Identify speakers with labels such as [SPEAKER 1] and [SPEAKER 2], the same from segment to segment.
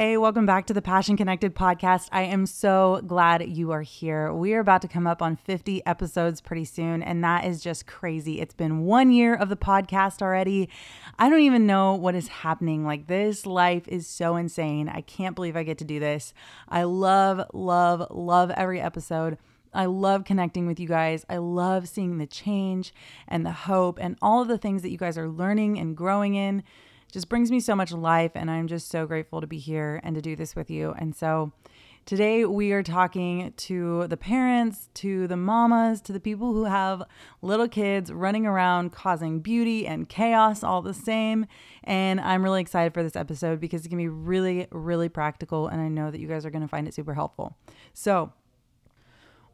[SPEAKER 1] Hey, welcome back to the Passion Connected podcast. I am so glad you are here. We are about to come up on 50 episodes pretty soon, and that is just crazy. It's been one year of the podcast already. I don't even know what is happening. Like, this life is so insane. I can't believe I get to do this. I love, love, love every episode. I love connecting with you guys. I love seeing the change and the hope and all of the things that you guys are learning and growing in just brings me so much life. And I'm just so grateful to be here and to do this with you. And so today we are talking to the parents, to the mamas, to the people who have little kids running around causing beauty and chaos all the same. And I'm really excited for this episode because it's going to be really, really practical. And I know that you guys are going to find it super helpful. So,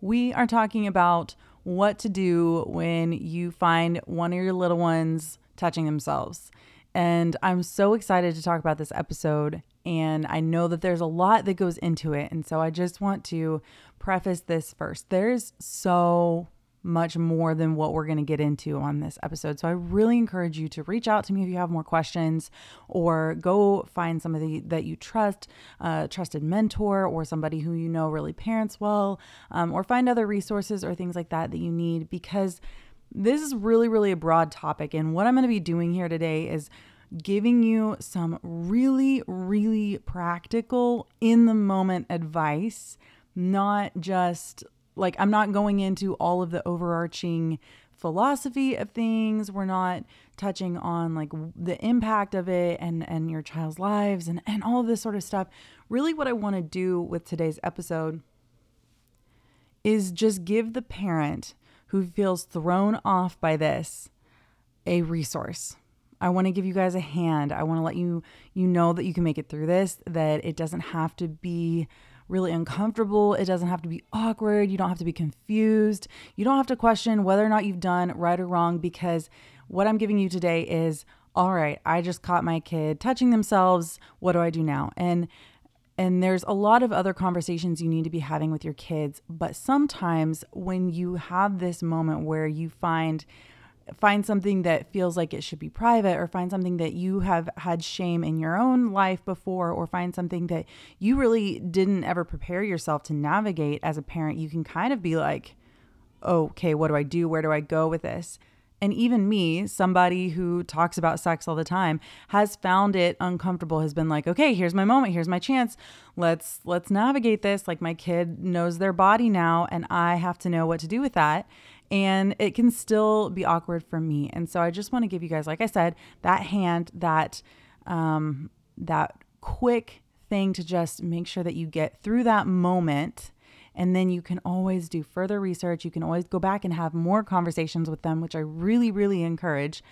[SPEAKER 1] we are talking about what to do when you find one of your little ones touching themselves. And I'm so excited to talk about this episode. And I know that there's a lot that goes into it. And so I just want to preface this first. There's so much more than what we're going to get into on this episode. So I really encourage you to reach out to me if you have more questions or go find somebody that you trust, a trusted mentor or somebody who you know really parents well, um, or find other resources or things like that that you need because this is really, really a broad topic. And what I'm going to be doing here today is giving you some really, really practical, in the moment advice, not just like I'm not going into all of the overarching philosophy of things. We're not touching on like the impact of it and and your child's lives and and all of this sort of stuff. Really what I want to do with today's episode is just give the parent who feels thrown off by this a resource. I want to give you guys a hand. I want to let you you know that you can make it through this, that it doesn't have to be really uncomfortable. It doesn't have to be awkward. You don't have to be confused. You don't have to question whether or not you've done right or wrong because what I'm giving you today is all right, I just caught my kid touching themselves. What do I do now? And and there's a lot of other conversations you need to be having with your kids, but sometimes when you have this moment where you find find something that feels like it should be private or find something that you have had shame in your own life before or find something that you really didn't ever prepare yourself to navigate as a parent, you can kind of be like, okay, what do I do? Where do I go with this? And even me, somebody who talks about sex all the time, has found it uncomfortable, has been like, okay, here's my moment, here's my chance. Let's let's navigate this. Like my kid knows their body now and I have to know what to do with that. And it can still be awkward for me. And so I just want to give you guys, like I said, that hand, that um that quick thing to just make sure that you get through that moment and then you can always do further research. You can always go back and have more conversations with them, which I really, really encourage.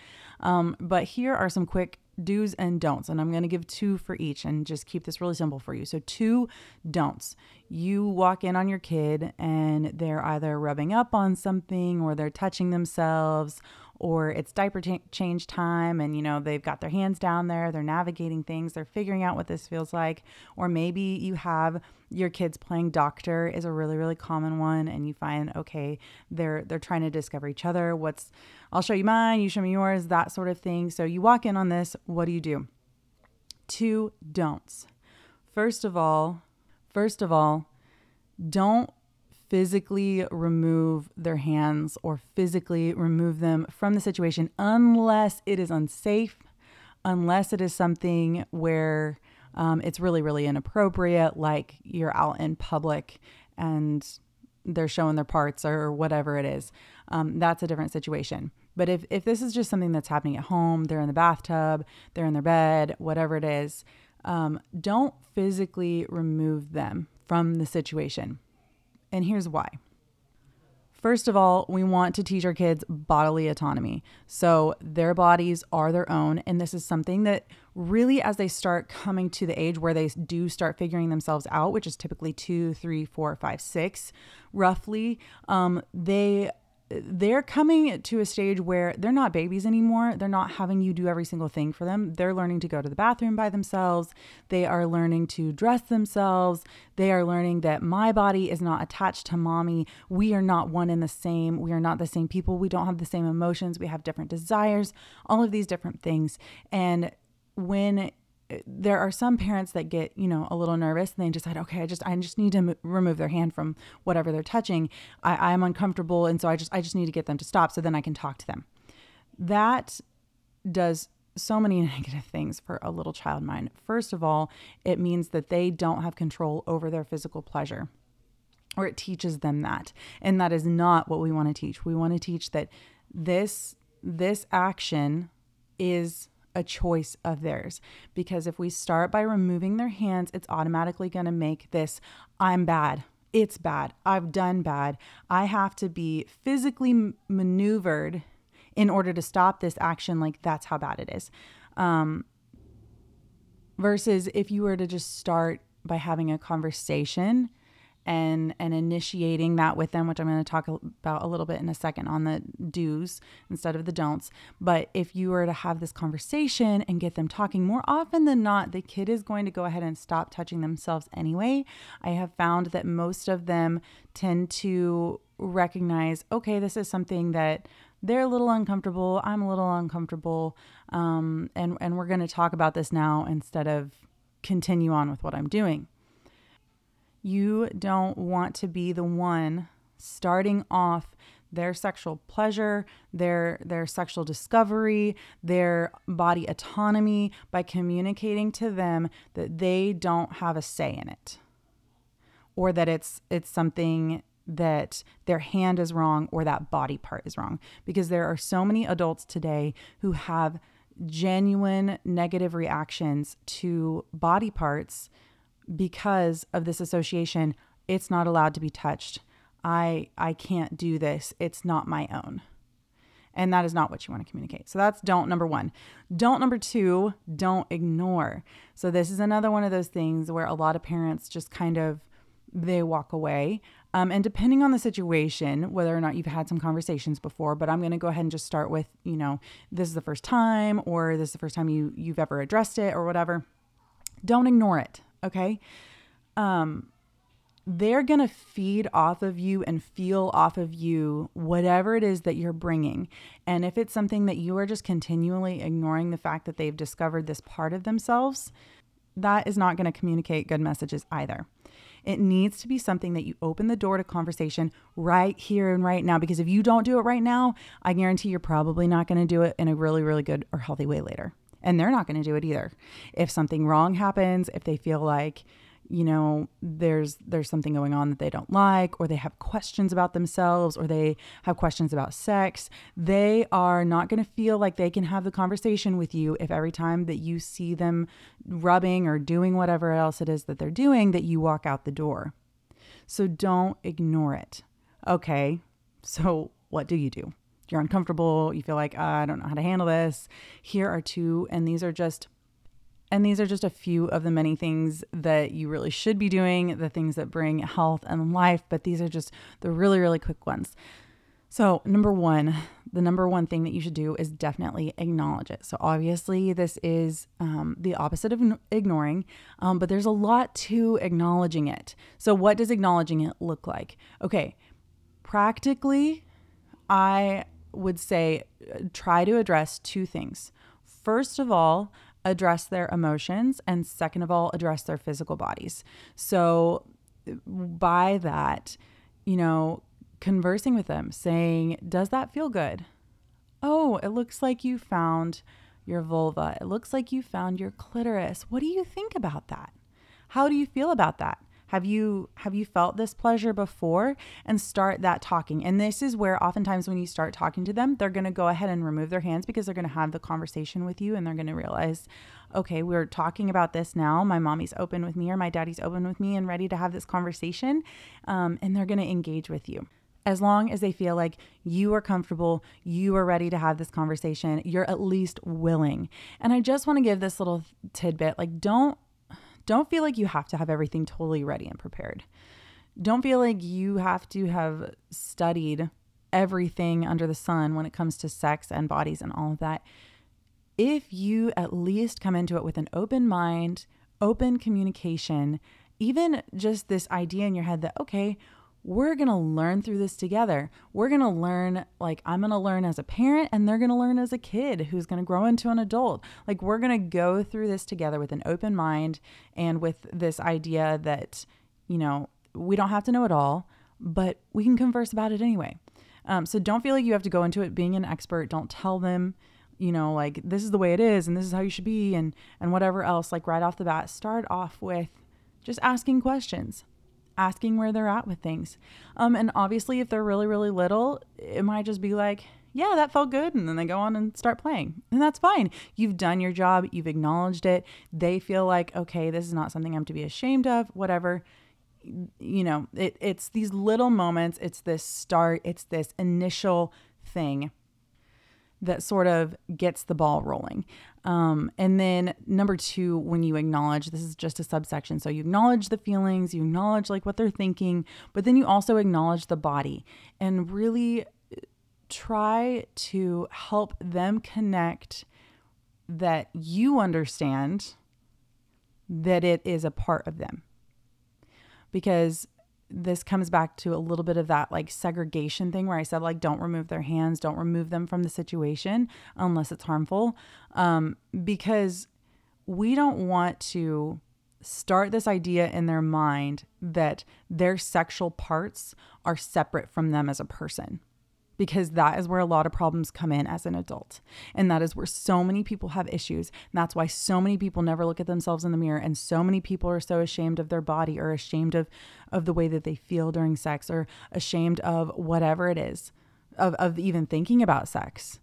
[SPEAKER 1] Um, but here are some quick do's and don'ts. And I'm going to give two for each and just keep this really simple for you. So, two don'ts. You walk in on your kid and they're either rubbing up on something or they're touching themselves or it's diaper t- change time and you know they've got their hands down there they're navigating things they're figuring out what this feels like. Or maybe you have your kids playing doctor is a really really common one and you find okay they're they're trying to discover each other. What's I'll show you mine you show me yours that sort of thing. So you walk in on this what do you do? Two don'ts. First of all first of all don't physically remove their hands or physically remove them from the situation unless it is unsafe, unless it is something where um, it's really, really inappropriate, like you're out in public and they're showing their parts or whatever it is. Um, that's a different situation. But if, if this is just something that's happening at home, they're in the bathtub, they're in their bed, whatever it is, um, don't physically remove them from the situation. And here's why. First of all, we want to teach our kids bodily autonomy. So their bodies are their own. And this is something that really, as they start coming to the age where they do start figuring themselves out, which is typically two, three, four, five, six, roughly, um, they they're coming to a stage where they're not babies anymore. They're not having you do every single thing for them. They're learning to go to the bathroom by themselves. They are learning to dress themselves. They are learning that my body is not attached to mommy. We are not one and the same. We are not the same people. We don't have the same emotions. We have different desires, all of these different things. And when Eh, there are some parents that get you know a little nervous and they decide okay i just i just need to m- remove their hand from whatever they're touching. I, i'm uncomfortable and so i just i just need to get them to stop so then i can talk to them. That does so many negative things for a little child mind first of all it means that they don't have control over their physical pleasure or it teaches them that. And that is not what we want to teach. We want to teach that this this action is a choice of theirs. Because if we start by removing their hands, it's automatically going to make this I'm bad. It's bad. I've done bad. I have to be physically maneuvered in order to stop this action. Like, that's how bad it is. Um, versus if you were to just start by having a conversation and and initiating that with them which i'm going to talk about a little bit in a second on the do's instead of the don'ts. But if you were to have this conversation and get them talking more often than not the kid is going to go ahead and stop touching themselves anyway. I have found that most of them tend to recognize okay this is something that they're a little uncomfortable i'm a little uncomfortable um, and and we're going to talk about this now instead of continue on with what i'm doing you don't want to be the one starting off their sexual pleasure, their their sexual discovery, their body autonomy by communicating to them that they don't have a say in it. Or that it's it's something that their hand is wrong or that body part is wrong because there are so many adults today who have genuine negative reactions to body parts because of this association, it's not allowed to be touched. I I can't do this. It's not my own. And that is not what you want to communicate. So that's don't number 1. Don't number 2, don't ignore. So this is another one of those things where a lot of parents just kind of they walk away. Um, and depending on the situation, whether or not you've had some conversations before, but I'm going to go ahead and just start with, you know, this is the first time or this is the first time you you've ever addressed it or whatever. Don't ignore it okay? Um, they're going to feed off of you and feel off of you whatever it is that you're bringing. And if it's something that you are just continually ignoring the fact that they've discovered this part of themselves, that is not going to communicate good messages either. It needs to be something that you open the door to conversation right here and right now. Because if you don't do it right now, I guarantee you're probably not going to do it in a really, really good or healthy way later and they're not going to do it either. If something wrong happens, if they feel like you know there's there's something going on that they don't like or they have questions about themselves or they have questions about sex they are not going to feel like they can have the conversation with you if every time that you see them rubbing or doing whatever else it is that they're doing that you walk out the door. So don't ignore it. Okay so what do you do you're uncomfortable, you feel like, uh, I don't know how to handle this. Here are two, and these are just and these are just a few of the many things that you really should be doing, the things that bring health and life, but these are just the really, really quick ones. So, number one, the number one thing that you should do is definitely acknowledge it. So, obviously, this is um, the opposite of ignoring, um, but there's a lot to acknowledging it. So, what does acknowledging it look like? Okay, practically, I would say try to address two things. First of all, address their emotions, and second of all, address their physical bodies. So, by that, you know, conversing with them, saying, Does that feel good? Oh, it looks like you found your vulva. It looks like you found your clitoris. What do you think about that? How do you feel about that? Have you have you felt this pleasure before and start that talking. And this is where oftentimes when you start talking to them, they're going to go ahead and remove their hands because they're going to have the conversation with you and they're going to realize, okay, we're talking about this now. My mommy's open with me or my daddy's open with me and ready to have this conversation. Um, and they're going to engage with you as long as they feel like you are comfortable, you are ready to have this conversation, you're at least willing. And I just want to give this little tidbit like don't don't feel like you have to have everything totally ready and prepared. Don't feel like you have to have studied everything under the sun when it comes to sex and bodies and all of that. If you at least come into it with an open mind, open communication, even just this idea in your head that, okay, we're going to learn through this together. We're going to learn, like, I'm going to learn as a parent, and they're going to learn as a kid who's going to grow into an adult. Like, we're going to go through this together with an open mind and with this idea that, you know, we don't have to know it all, but we can converse about it anyway. Um, so don't feel like you have to go into it being an expert. Don't tell them, you know, like this is the way it is and this is how you should be and and whatever else. Like right off the bat, start off with just asking questions asking where they're at with things. Um, and obviously, if they're really, really little, it might just be like, yeah, that felt good. And then they go on and start playing. And that's fine. You've done your job, you've acknowledged it. They feel like, okay, this is not something I'm to be ashamed of, whatever. You know, it, it's these little moments, it's this start, it's this initial thing that sort of gets the ball rolling. Um, and then number two, when you acknowledge, this is just a subsection. So you acknowledge the feelings, you acknowledge like what they're thinking, but then you also acknowledge the body and really uh, try to help them connect that you understand that it is a part of them. Because this comes back to a little bit of that like segregation thing where I said like don't remove their hands, don't remove them from the situation unless it's harmful, um, because we don't want to start this idea in their mind that their sexual parts are separate from them as a person because that is where a lot of problems come in as an adult. And that is where so many people have issues. And that's why so many people never look at themselves in the mirror. And so many people are so ashamed of their body or ashamed of of the way that they feel during sex or ashamed of whatever it is of of even thinking about sex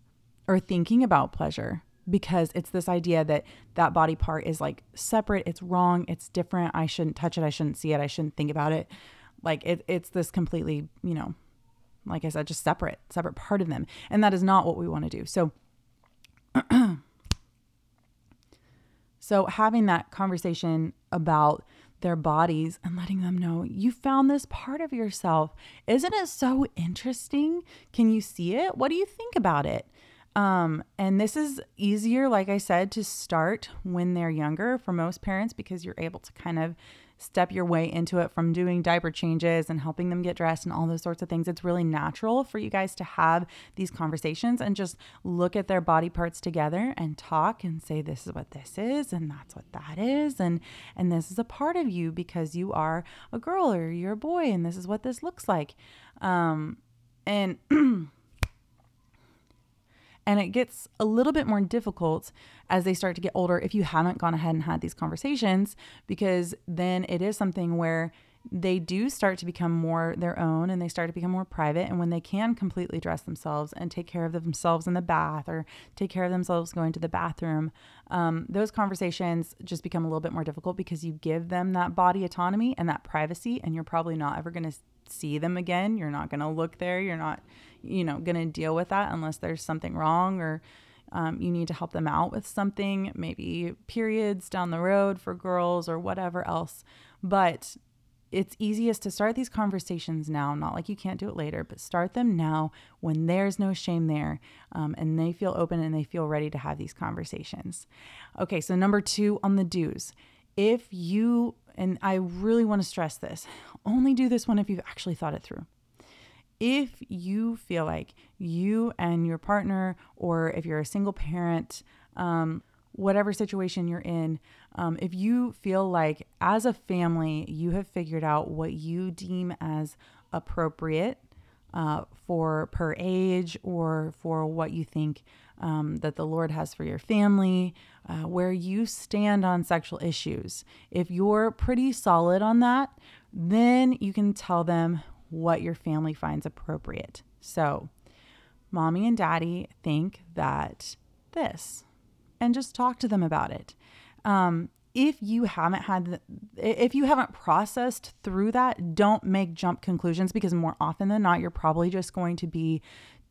[SPEAKER 1] or thinking about pleasure. Because it's this idea that that body part is like separate, it's wrong, it's different, I shouldn't touch it, I shouldn't see it, I shouldn't think about it. Like it, it's this completely, you know, like I said, just separate, separate part of them. And that is not what we want to do. So, so having that conversation about their bodies and letting them know you found this part of yourself. Isn't it so interesting? Can you see it? What do you think about it? Um, and this is easier, like I said, to start when they're younger for most parents because you're able to kind of step your way into it from doing diaper changes and helping them get dressed and all those sorts of things. It's really natural for you guys to have these conversations and just look at their body parts together and talk and say this is what this is and that's what that is and and this is a part of you because you are a girl or you're a boy and this is what this looks like. Um and And it gets a little bit more difficult as they start to get older if you haven't gone ahead and had these conversations, because then it is something where they do start to become more their own and they start to become more private. And when they can completely dress themselves and take care of themselves in the bath or take care of themselves going to the bathroom, um, those conversations just become a little bit more difficult because you give them that body autonomy and that privacy, and you're probably not ever going to see them again. You're not going to look there. You're not, you know, going to deal with that unless there's something wrong or um, you need to help them out with something, maybe periods down the road for girls or whatever else. But it's easiest to start these conversations now, not like you can't do it later, but start them now when there's no shame there um, and they feel open and they feel ready to have these conversations. Okay, so number two on the do's. If you and I really want to stress this only do this one if you've actually thought it through. If you feel like you and your partner, or if you're a single parent, um, whatever situation you're in, um, if you feel like as a family you have figured out what you deem as appropriate uh, for per age or for what you think um, that the Lord has for your family, uh, where you stand on sexual issues. If you're pretty solid on that, then you can tell them what your family finds appropriate. So, mommy and daddy think that this, and just talk to them about it. Um, if you haven't had if you haven't processed through that don't make jump conclusions because more often than not you're probably just going to be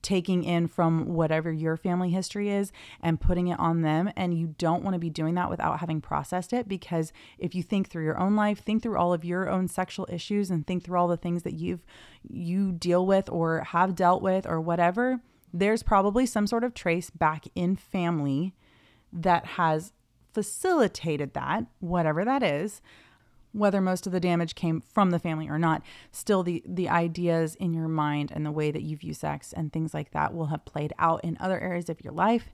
[SPEAKER 1] taking in from whatever your family history is and putting it on them. And you don't want to be doing that without having processed it because if you think through your own life think through all of your own sexual issues and think through all the things that you've you deal with or have dealt with or whatever there's probably some sort of trace back in family that has facilitated that, whatever that is, whether most of the damage came from the family or not, still the the ideas in your mind and the way that you view sex and things like that will have played out in other areas of your life.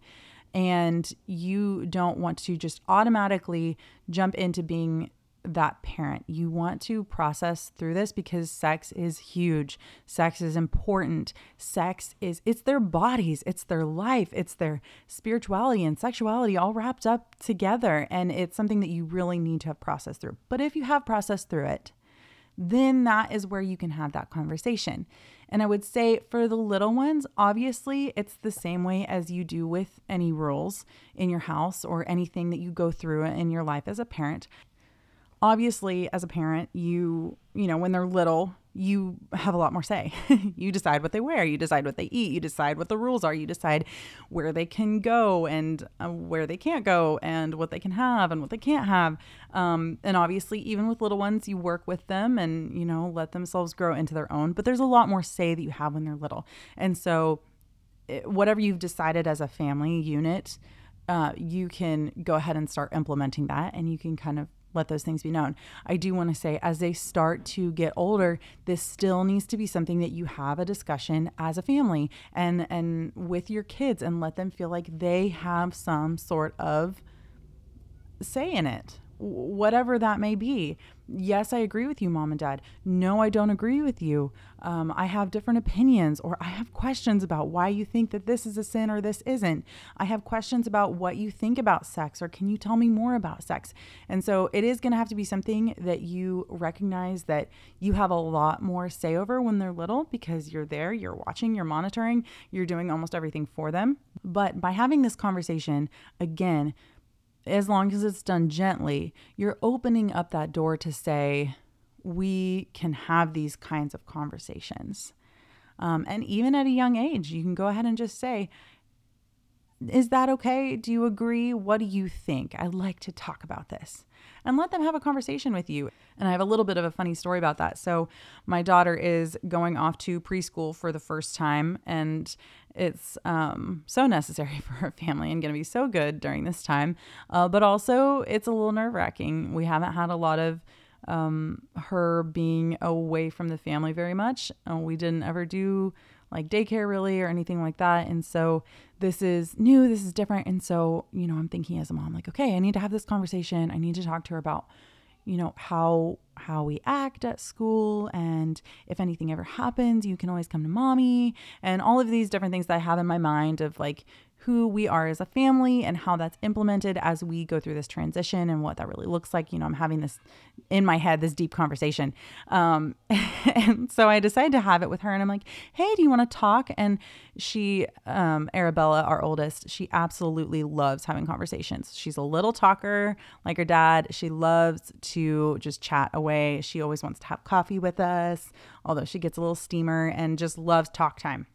[SPEAKER 1] And you don't want to just automatically jump into being that parent. You want to process through this because sex is huge. Sex is important. Sex is it's their bodies, it's their life, it's their spirituality and sexuality all wrapped up together and it's something that you really need to have processed through. But if you have processed through it, then that is where you can have that conversation. And I would say for the little ones, obviously, it's the same way as you do with any rules in your house or anything that you go through in your life as a parent obviously as a parent you you know when they're little you have a lot more say. You decide what they wear you decide what they eat you decide what the rules are you decide where they can go and uh, where they can't go and what they can have and what they can't have. Um, and obviously even with little ones you work with them and you know let themselves grow into their own but there's a lot more say that you have when they're little. And so it, whatever you've decided as a family unit uh, you can go ahead and start implementing that and you can kind of let those things be known. I do want to say, as they start to get older, this still needs to be something that you have a discussion as a family and and with your kids, and let them feel like they have some sort of say in it whatever that may be. Yes, I agree with you, mom and dad. No, I don't agree with you. Um, I have different opinions, or I have questions about why you think that this is a sin or this isn't. I have questions about what you think about sex, or can you tell me more about sex? And so it is going to have to be something that you recognize that you have a lot more say over when they're little because you're there, you're watching, you're monitoring, you're doing almost everything for them. But by having this conversation, again, as long as it's done gently, you're opening up that door to say, we can have these kinds of conversations. Um, and even at a young age, you can go ahead and just say, is that okay? Do you agree? What do you think? I'd like to talk about this and let them have a conversation with you. And I have a little bit of a funny story about that. So, my daughter is going off to preschool for the first time, and it's um, so necessary for her family and going to be so good during this time. Uh, but also, it's a little nerve wracking. We haven't had a lot of um, her being away from the family very much. Uh, we didn't ever do like daycare really or anything like that. And so this is new, this is different. And so, you know, I'm thinking as a mom, like, okay, I need to have this conversation. I need to talk to her about, you know, how how we act at school and if anything ever happens, you can always come to mommy and all of these different things that I have in my mind of like who we are as a family and how that's implemented as we go through this transition and what that really looks like. You know, I'm having this in my head, this deep conversation. Um, and so I decided to have it with her and I'm like, hey, do you want to talk? And she, um, Arabella, our oldest, she absolutely loves having conversations. She's a little talker like her dad. She loves to just chat away. She always wants to have coffee with us, although she gets a little steamer and just loves talk time.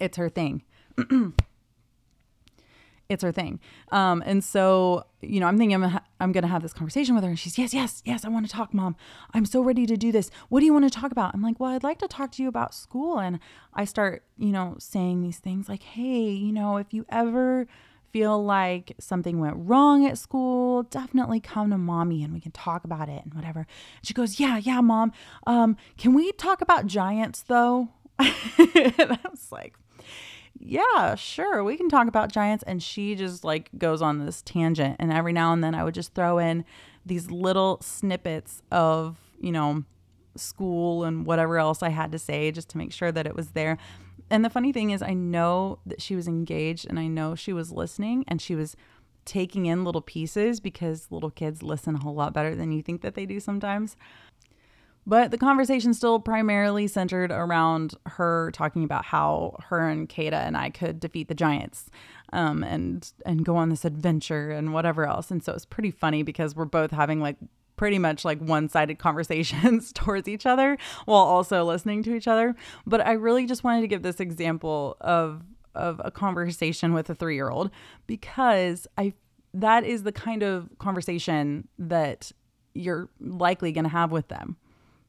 [SPEAKER 1] It's her thing. it's her thing. Um, and so, you know, I'm thinking I'm, I'm going to have this conversation with her. And she's, yes, yes, yes, I want to talk, mom. I'm so ready to do this. What do you want to talk about? I'm like, well, I'd like to talk to you about school. And I start, you know, saying these things like, hey, you know, if you ever feel like something went wrong at school, definitely come to mommy and we can talk about it and whatever. And she goes, yeah, yeah, mom. Um, can we talk about giants though? and I was like, yeah, sure, we can talk about giants. And she just like goes on this tangent. And every now and then I would just throw in these little snippets of, you know, school and whatever else I had to say just to make sure that it was there. And the funny thing is, I know that she was engaged and I know she was listening and she was taking in little pieces because little kids listen a whole lot better than you think that they do sometimes. But the conversation still primarily centered around her talking about how her and Kata and I could defeat the giants um, and and go on this adventure and whatever else. And so it's pretty funny because we're both having like pretty much like one-sided conversations towards each other while also listening to each other. But I really just wanted to give this example of of a conversation with a 3-year-old because I that is the kind of conversation that you're likely going to have with them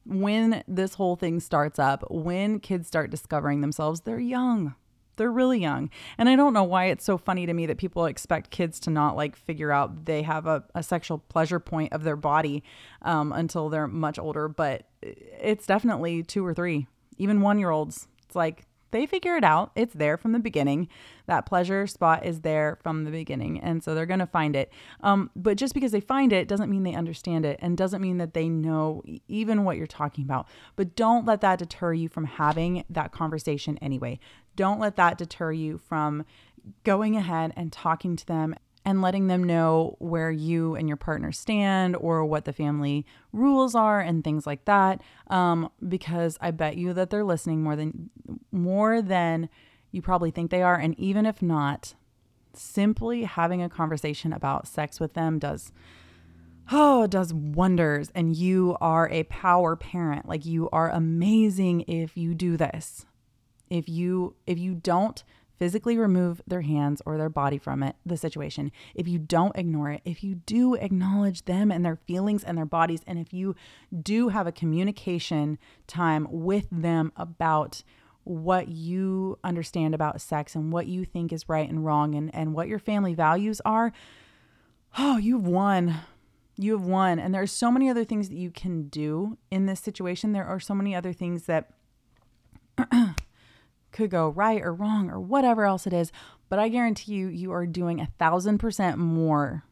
[SPEAKER 1] when this whole thing starts up, when kids start discovering themselves, they're young. They're really young. And I don't know why it's so funny to me that people expect kids to not like figure out they have a, a sexual pleasure point of their body um, until they're much older. But it's definitely two or three, even one year olds. It's like they figure it out. It's there from the beginning. That pleasure spot is there from the beginning. And so they're going to find it. Um, but just because they find it doesn't mean they understand it and doesn't mean that they know even what you're talking about. But don't let that deter you from having that conversation anyway. Don't let that deter you from going ahead and talking to them and letting them know where you and your partner stand or what the family rules are and things like that. Um, because i bet you that they're listening more than more than you probably think they are. And even if not simply having a conversation about sex with them does oh does wonders. And you are a power parent. Like you are amazing if you do this. If you if you don't physically remove their hands or their body from it, the situation, if you don't ignore it, if you do acknowledge them and their feelings and their bodies, and if you do have a communication time with them about what you understand about sex and what you think is right and wrong and, and what your family values are, oh, you've won. You have won. And there are so many other things that you can do in this situation. There are so many other things that could go right or wrong or whatever else it is. But I guarantee you, you are doing a thousand percent more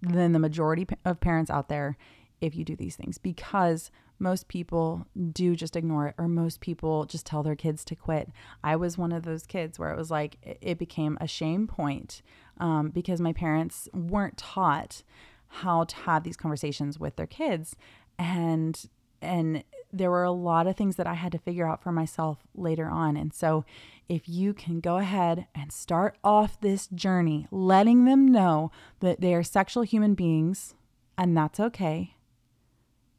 [SPEAKER 1] than the majority of parents out there if you do these things because most people do just ignore it or most people just tell their kids to quit. I was one of those kids where it was like it became a shame point um, because my parents weren't taught how to have these conversations with their kids and and there were a lot of things that I had to figure out for myself later on. And so, if you can go ahead and start off this journey, letting them know that they are sexual human beings and that's okay,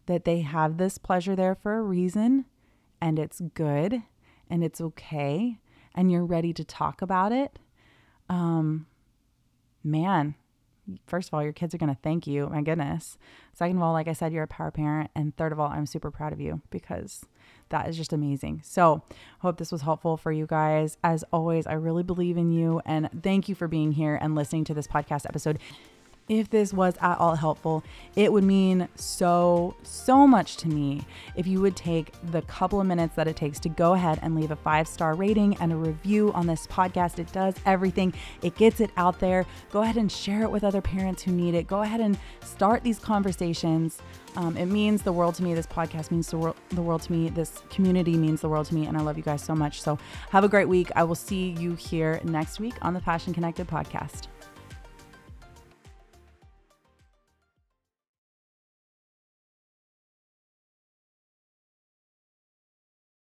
[SPEAKER 1] that they have this pleasure there for a reason and it's good and it's okay, and you're ready to talk about it, um, man, first of all, your kids are going to thank you. My goodness. Second of all, like I said, you're a power parent. And third of all, I'm super proud of you because that is just amazing. So, hope this was helpful for you guys. As always, I really believe in you and thank you for being here and listening to this podcast episode. If this was at all helpful, it would mean so, so much to me if you would take the couple of minutes that it takes to go ahead and leave a five star rating and a review on this podcast. It does everything, it gets it out there. Go ahead and share it with other parents who need it. Go ahead and start these conversations. Um, it means the world to me. This podcast means the world, the world to me. This community means the world to me. And I love you guys so much. So have a great week. I will see you here next week on the Passion Connected podcast.